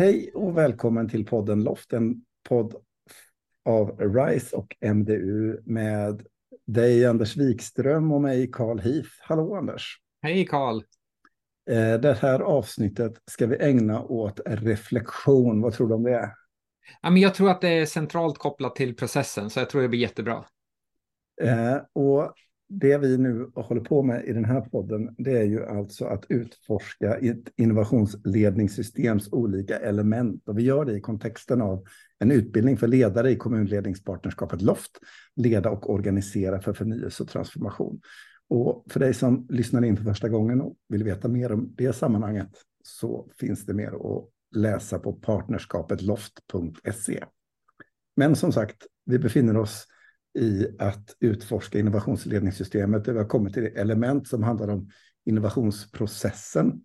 Hej och välkommen till podden Loft, en podd av RISE och MDU med dig Anders Wikström och mig Carl Heath. Hallå Anders! Hej Carl! Eh, det här avsnittet ska vi ägna åt reflektion. Vad tror du om det? jag tror att det är centralt kopplat till processen, så jag tror det blir jättebra. Eh, och det vi nu håller på med i den här podden, det är ju alltså att utforska ett innovationsledningssystems olika element. Och vi gör det i kontexten av en utbildning för ledare i kommunledningspartnerskapet LOFT, leda och organisera för förnyelse och transformation. Och för dig som lyssnar in för första gången och vill veta mer om det sammanhanget så finns det mer att läsa på partnerskapetloft.se. Men som sagt, vi befinner oss i att utforska innovationsledningssystemet. Vi har kommit till element som handlar om innovationsprocessen.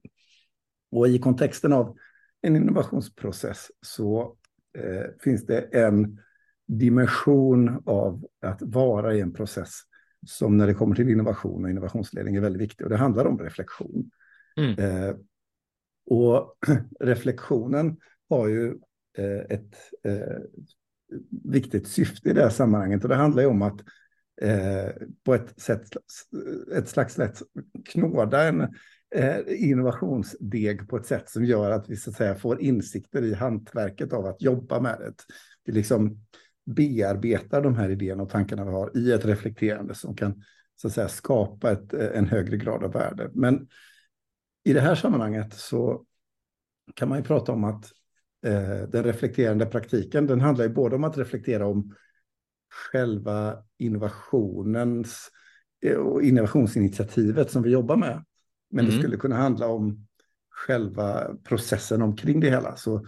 Och i kontexten av en innovationsprocess så eh, finns det en dimension av att vara i en process som när det kommer till innovation och innovationsledning är väldigt viktig. Och det handlar om reflektion. Mm. Eh, och reflektionen har ju eh, ett eh, viktigt syfte i det här sammanhanget. Och det handlar ju om att eh, på ett sätt, ett slags sätt knåda en eh, innovationsdeg på ett sätt som gör att vi så att säga får insikter i hantverket av att jobba med det. Vi liksom bearbetar de här idéerna och tankarna vi har i ett reflekterande som kan så att säga skapa ett, en högre grad av värde. Men i det här sammanhanget så kan man ju prata om att den reflekterande praktiken, den handlar ju både om att reflektera om själva innovationens eh, och innovationsinitiativet som vi jobbar med. Men mm. det skulle kunna handla om själva processen omkring det hela. Så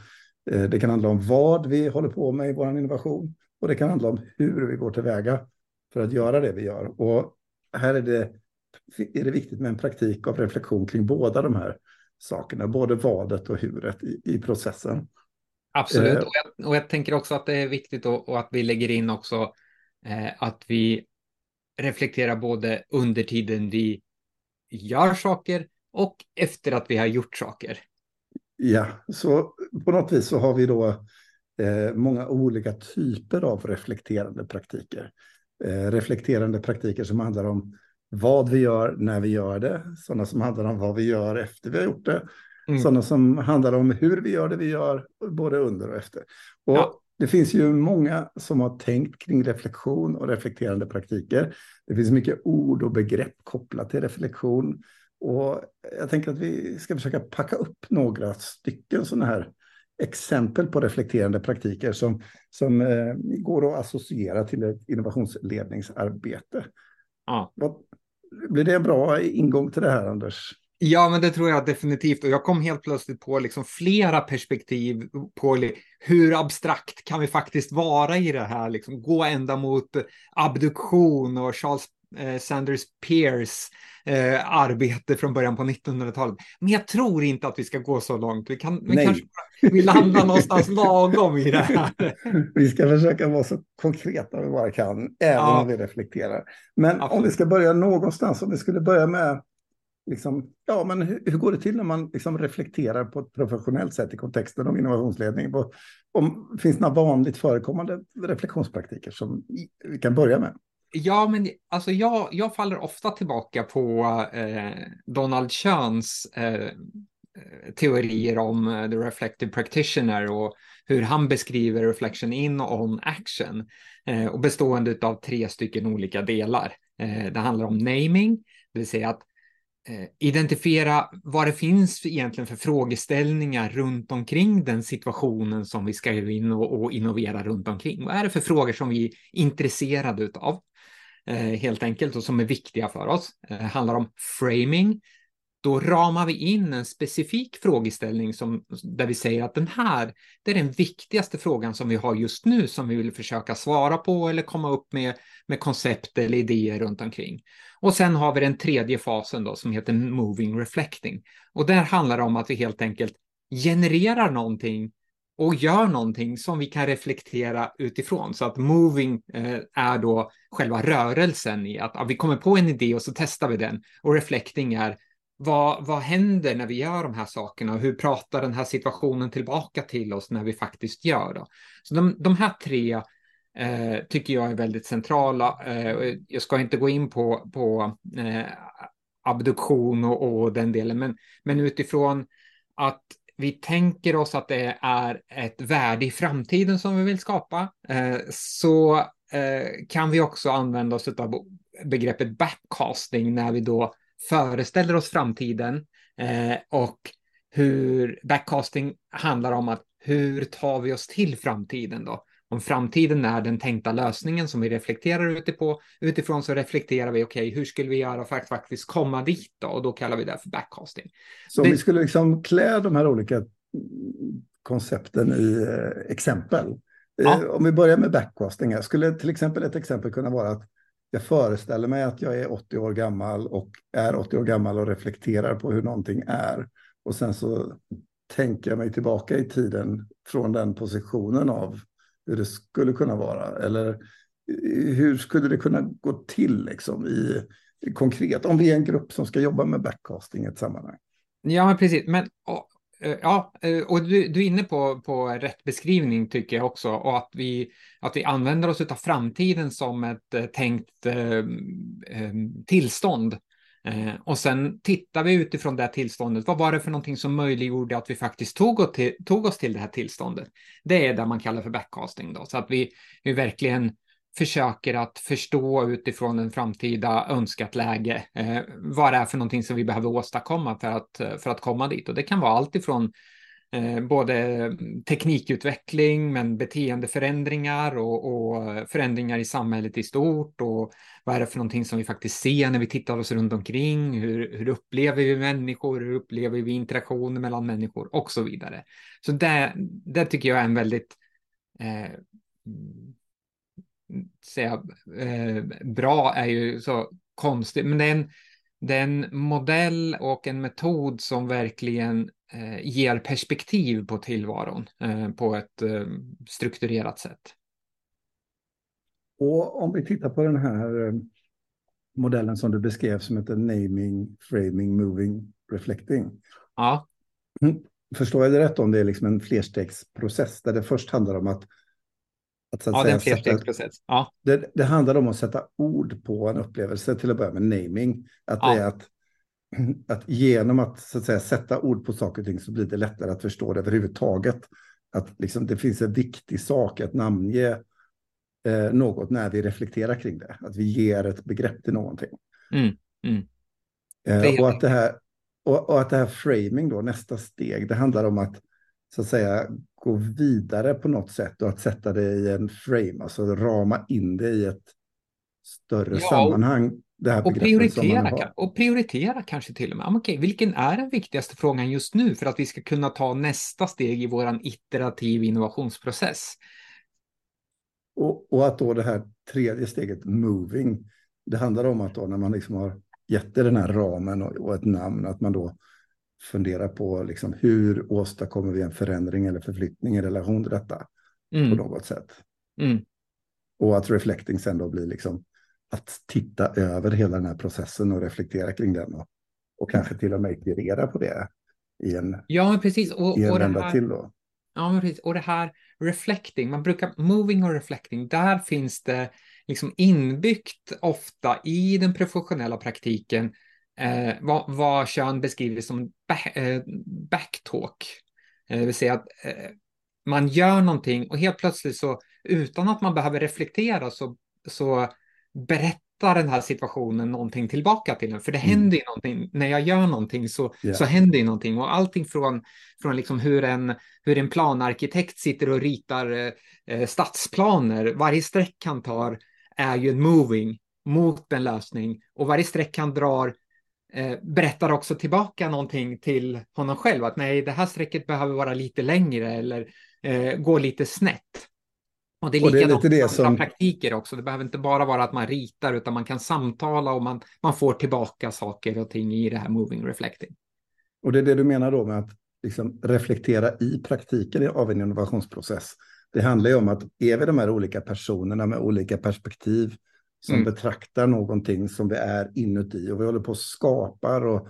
eh, det kan handla om vad vi håller på med i vår innovation och det kan handla om hur vi går tillväga för att göra det vi gör. Och här är det, är det viktigt med en praktik av reflektion kring båda de här sakerna, både vadet och huret i, i processen. Absolut, eh. och jag, och jag, tänker också att det är viktigt och, och att vi lägger in också eh, att vi reflekterar både under tiden vi gör saker och efter att vi har gjort saker. Ja, så på något vis så har vi då eh, många olika typer av reflekterande praktiker. Eh, reflekterande praktiker som handlar om vad vi gör när vi gör det, sådana som handlar om vad vi gör efter vi har gjort det Mm. Sådana som handlar om hur vi gör det vi gör, både under och efter. Och ja. Det finns ju många som har tänkt kring reflektion och reflekterande praktiker. Det finns mycket ord och begrepp kopplat till reflektion. Och jag tänker att vi ska försöka packa upp några stycken sådana här exempel på reflekterande praktiker som, som eh, går att associera till ett innovationsledningsarbete. Ja. Vad, blir det en bra ingång till det här, Anders? Ja, men det tror jag definitivt. Och jag kom helt plötsligt på liksom flera perspektiv på hur abstrakt kan vi faktiskt vara i det här? Liksom, gå ända mot abduktion och Charles eh, Sanders Peirce eh, arbete från början på 1900-talet. Men jag tror inte att vi ska gå så långt. Vi, kan, vi kanske vill landa någonstans lagom i det här. vi ska försöka vara så konkreta vi bara kan, även ja. om vi reflekterar. Men Absolut. om vi ska börja någonstans, om vi skulle börja med liksom, ja, men hur, hur, går det till när man liksom reflekterar på ett professionellt sätt i kontexten av innovationsledning? På, om, finns det några vanligt förekommande reflektionspraktiker som vi kan börja med? Ja, men alltså jag, jag faller ofta tillbaka på eh, Donald Schöns eh, teorier om eh, the reflective practitioner och hur han beskriver reflection in on action eh, och bestående av tre stycken olika delar. Eh, det handlar om naming, det vill säga att Eh, identifiera vad det finns egentligen för frågeställningar runt omkring den situationen som vi ska in och, och innovera runt omkring. Vad är det för frågor som vi är intresserade av? Eh, helt enkelt och som är viktiga för oss. Det handlar om framing. Då ramar vi in en specifik frågeställning som, där vi säger att den här, det är den viktigaste frågan som vi har just nu som vi vill försöka svara på eller komma upp med, med koncept eller idéer runt omkring. Och sen har vi den tredje fasen då som heter moving reflecting. Och där handlar det om att vi helt enkelt genererar någonting och gör någonting som vi kan reflektera utifrån. Så att moving eh, är då själva rörelsen i att ja, vi kommer på en idé och så testar vi den. Och reflecting är vad, vad händer när vi gör de här sakerna? Hur pratar den här situationen tillbaka till oss när vi faktiskt gör det? Så de, de här tre eh, tycker jag är väldigt centrala. Eh, jag ska inte gå in på, på eh, abduktion och, och, den delen, men, men utifrån att vi tänker oss att det är ett värde i framtiden som vi vill skapa, eh, så eh, kan vi också använda oss av begreppet backcasting när vi då föreställer oss framtiden eh, och hur backcasting handlar om att hur tar vi oss till framtiden då? Om framtiden är den tänkta lösningen som vi reflekterar utifrån, utifrån så reflekterar vi, okej, okay, hur skulle vi göra för att faktiskt komma dit då? Och då kallar vi det för backcasting. Så det... vi skulle liksom klä de här olika koncepten i eh, exempel. Eh, ja. Om vi börjar med backcasting, skulle till exempel ett exempel kunna vara att jag föreställer mig att jag är 80 år gammal och är 80 år gammal och reflekterar på hur någonting är. Och sen så tänker jag mig tillbaka i tiden från den positionen av hur det skulle kunna vara. Eller eh, hur skulle det kunna gå till liksom i, i konkret om vi är en grupp som ska jobba med backcasting i ett sammanhang? Ja, men precis. Men Eh, ja, eh, och du, du är inne på, på rätt beskrivning tycker jag också och att vi, att vi använder oss av framtiden som ett eh, tänkt eh, ehm, tillstånd. Eh, och sen tittar vi utifrån det tillståndet. Vad var det för någonting som möjliggjorde att vi faktiskt tog oss till, tog oss till det här tillståndet? Det är det man kallar för backcasting då, så att vi, vi verkligen försöker att förstå utifrån en framtida önskat läge eh, vad det är för någonting som vi behöver åstadkomma för att, för att komma dit. Och det kan vara allt ifrån eh, både teknikutveckling men beteendeförändringar och, och, förändringar i samhället i stort och vad är det för någonting som vi faktiskt ser när vi tittar oss runt omkring, hur, hur upplever vi människor, hur upplever vi interaktioner mellan människor och så vidare. Så det, det tycker jag är en väldigt eh, säga eh, bra är ju så konstigt, men det är, en, det är en modell och en metod som verkligen eh, ger perspektiv på tillvaron eh, på ett eh, strukturerat sätt. Och om vi tittar på den här eh, modellen som du beskrev som heter naming, framing, moving, reflecting. Ja. Mm. Förstår jag det rätt om det är liksom en flerstegsprocess där det först handlar om att att, ja, säga, det är en flerstegsprocess. Ja. Det, det, handlar om att sätta ord på en upplevelse, till att börja med naming. Att ja. det är att, att genom att, så att säga, sätta ord på saker och ting så blir det lättare att förstå det överhuvudtaget. Att liksom, det finns en viktig sak att namnge eh, något när vi reflekterar kring det. Att vi ger ett begrepp till någonting. Mm. Mm. Eh, och, att det här, och, och, att det här framing då, nästa steg, det handlar om att så att säga gå vidare på något sätt och att sätta det i en frame, alltså rama in det i ett större ja, sammanhang. Och, prioritera, och prioritera kanske till och med. Okej, vilken är den viktigaste frågan just nu för att vi ska kunna ta nästa steg i vår iterativ innovationsprocess? Och, och, att då det här tredje steget, moving, det handlar om att då när man liksom har gett det den här ramen och, och ett namn, att man då fundera på liksom, hur åstadkommer vi en förändring eller förflyttning i relation till detta mm. på något sätt. Mm. Och att reflecting sen då blir liksom att titta över hela den här processen och reflektera kring den och, och kanske till och med iterera på det i en, ja, precis. Och, en och vända här, till. Då. Ja, precis. Och det här reflecting, man brukar, moving och reflecting, där finns det liksom inbyggt ofta i den professionella praktiken eh, vad, vad Sean beskriver som back, eh, backtalk. Eh, det vill säga att eh, man gör någonting och helt plötsligt så utan att man behöver reflektera så, så berättar den här situationen någonting tillbaka till en. För det mm. händer ju någonting. När jag gör någonting så, yeah. så händer ju någonting. Och allting från, från liksom hur, en, hur en planarkitekt sitter och ritar eh, eh stadsplaner. Varje streck han tar är ju en moving mot en lösning. Och varje streck han drar eh, berättar också tillbaka någonting till honom själv. Att nej, det här strecket behöver vara lite längre eller eh, gå lite snett. Och det är likadant med andra som... praktiker också. Det behöver inte bara vara att man ritar utan man kan samtala och man, man får tillbaka saker och ting i det här moving reflecting. Och det är det du menar då med att liksom reflektera i praktiken av en innovationsprocess. Det handlar ju om att är vi de här olika personerna med olika perspektiv som mm. betraktar någonting som vi är inuti och vi håller på och skapar och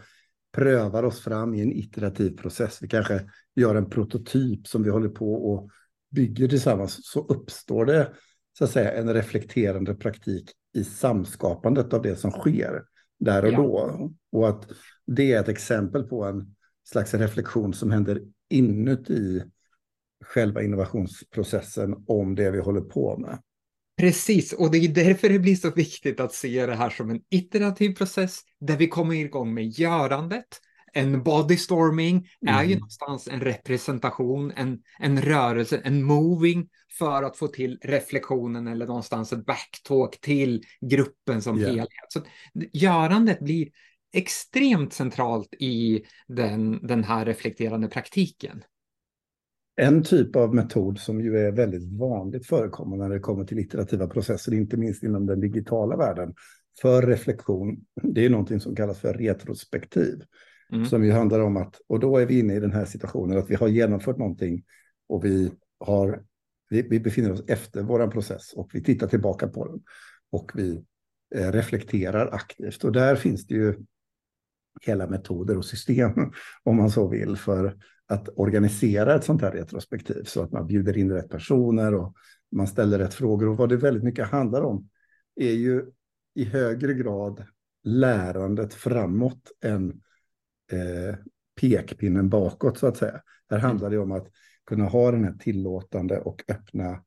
prövar oss fram i en iterativ process. Vi kanske gör en prototyp som vi håller på och bygger tillsammans. Så uppstår det så att säga en reflekterande praktik i samskapandet av det som sker där och ja. då. Och att det är ett exempel på en slags reflektion som händer inuti själva innovationsprocessen om det vi håller på med. Precis, och det är därför det blir så viktigt att se det här som en iterativ process där vi kommer igång med görandet. En bodystorming mm. är ju mm. någonstans en representation, en, en rörelse, en moving för att få till reflektionen eller någonstans ett backtalk till gruppen som yeah. helhet. Så görandet blir extremt centralt i den, den här reflekterande praktiken. En typ av metod som ju är väldigt vanligt förekommande när det kommer till iterativa processer, inte minst inom den digitala världen, för reflektion, det är någonting som kallas för retrospektiv. Mm. Som ju handlar om att, och då är vi inne i den här situationen att vi har genomfört någonting och vi, har, vi, vi befinner oss efter vår process och vi tittar tillbaka på den och vi eh, reflekterar aktivt. Och där finns det ju hela metoder och system, om man så vill, för att organisera ett sånt här retrospektiv så att man bjuder in rätt personer och man ställer rätt frågor. Och vad det väldigt mycket handlar om är ju i högre grad lärandet framåt än eh, pekpinnen bakåt så att säga. Här mm. handlar det om att kunna ha den här tillåtande och öppna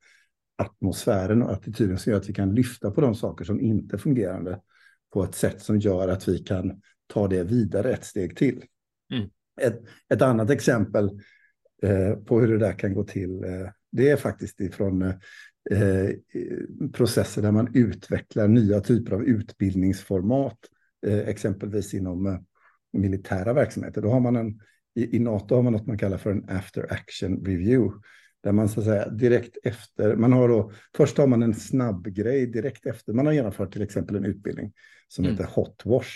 atmosfären och attityden som gör att vi kan lyfta på de saker som inte är fungerande på ett sätt som gör att vi kan ta det vidare ett steg till. Mm. Ett, ett annat exempel eh, på hur det där kan gå till, eh, det är faktiskt ifrån eh, processer där man utvecklar nya typer av utbildningsformat, eh, exempelvis inom eh, militära verksamheter. Då har man en, i, i NATO har man något man kallar för en after action review, där man så att säga direkt efter, man har då, först har man en snabb grej direkt efter, man har genomfört till exempel en utbildning som mm. heter hot wash,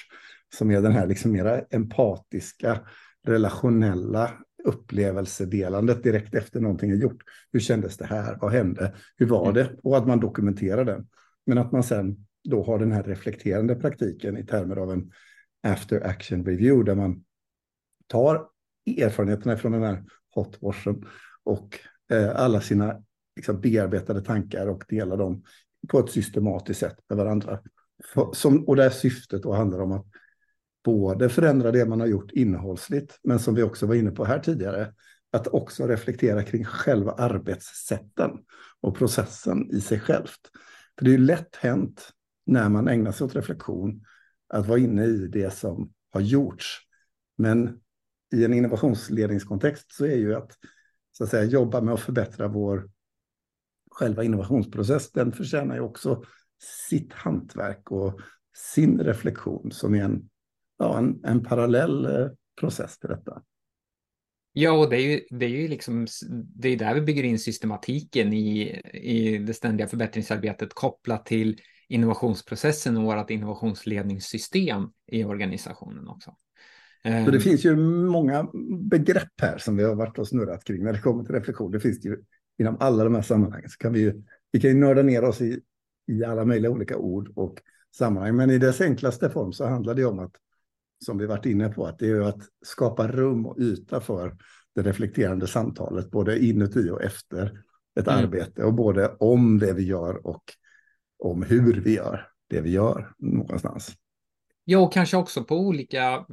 som är den här liksom mera empatiska relationella upplevelsedelandet direkt efter någonting är gjort. Hur kändes det här? Vad hände? Hur var mm. det? Och att man dokumenterar den. Men att man sen då har den här reflekterande praktiken i termer av en after action review där man tar erfarenheterna från den här hotwashen och eh, alla sina liksom, bearbetade tankar och delar dem på ett systematiskt sätt med varandra. Som, och det här syftet då handlar om att både förändra det man har gjort innehållsligt, men som vi också var inne på här tidigare, att också reflektera kring själva arbetssätten och processen i sig självt. För det är ju lätt hänt när man ägnar sig åt reflektion att vara inne i det som har gjorts. Men i en innovationsledningskontext så är ju att, så att säga, jobba med att förbättra vår själva innovationsprocess, den förtjänar ju också sitt hantverk och sin reflektion som är en ja, en, en parallell eh, process till detta. Ja, och det är ju, det är ju liksom, det är där vi bygger in systematiken i, i det ständiga förbättringsarbetet kopplat till innovationsprocessen och vårt innovationsledningssystem i organisationen också. Så det ehm. finns ju många begrepp här som vi har varit och snurrat kring när det kommer till reflektion. Det finns ju inom alla de här sammanhangen. Så kan vi, ju, vi kan ju nörda ner oss i, i alla möjliga olika ord och sammanhang. Men i dess enklaste form så handlar det om att som vi varit inne på, att det är att skapa rum och yta för det reflekterande samtalet, både inuti och efter ett mm. arbete och både om det vi gör och om hur vi gör det vi gör någonstans. Ja, och kanske också på olika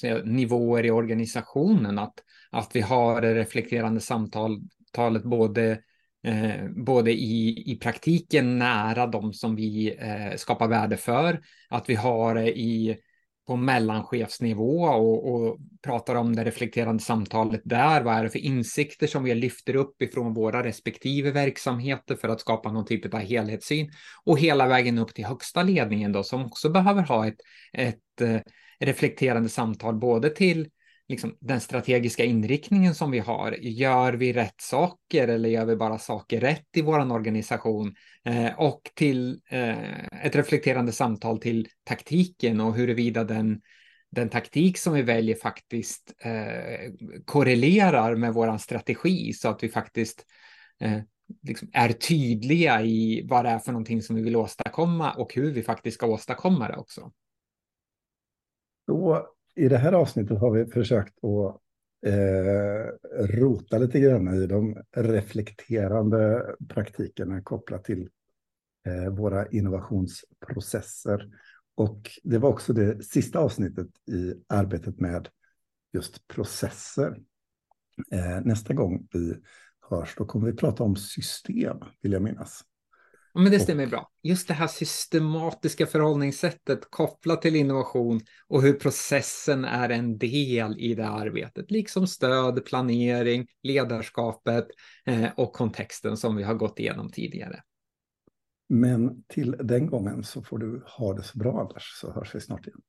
säga, nivåer i organisationen, att, att vi har det reflekterande samtalet både Eh, både i, i praktiken nära de som vi eh, skapar värde för, att vi har det i på mellanchefsnivå och, och pratar om det reflekterande samtalet där. Vad är det för insikter som vi lyfter upp ifrån våra respektive verksamheter för att skapa någon typ av helhetssyn och hela vägen upp till högsta ledningen då som också behöver ha ett, ett eh, reflekterande samtal både till liksom, den strategiska inriktningen som vi har. Gör vi rätt saker eller gör vi bara saker rätt i vår organisation? Eh, och till eh, ett reflekterande samtal till taktiken och huruvida den, den taktik som vi väljer faktiskt eh, korrelerar med vår strategi så att vi faktiskt eh, liksom är tydliga i vad det är för någonting som vi vill åstadkomma och hur vi faktiskt ska åstadkomma det också. Då i det här avsnittet har vi försökt att eh, rota lite grann i de reflekterande praktikerna kopplat till eh, våra innovationsprocesser. Och det var också det sista avsnittet i arbetet med just processer. Eh, nästa gång vi hörs, då kommer vi prata om system, vill jag minnas. Men det stämmer bra. Just det här systematiska förhållningssättet kopplat till innovation och hur processen är en del i det arbetet, liksom stöd, planering, ledarskapet eh, och kontexten som vi har gått igenom tidigare. Men till den gången så får du ha det så bra Anders, så hörs vi snart igen.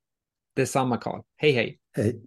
Detsamma Karl. Hej hej! Hej!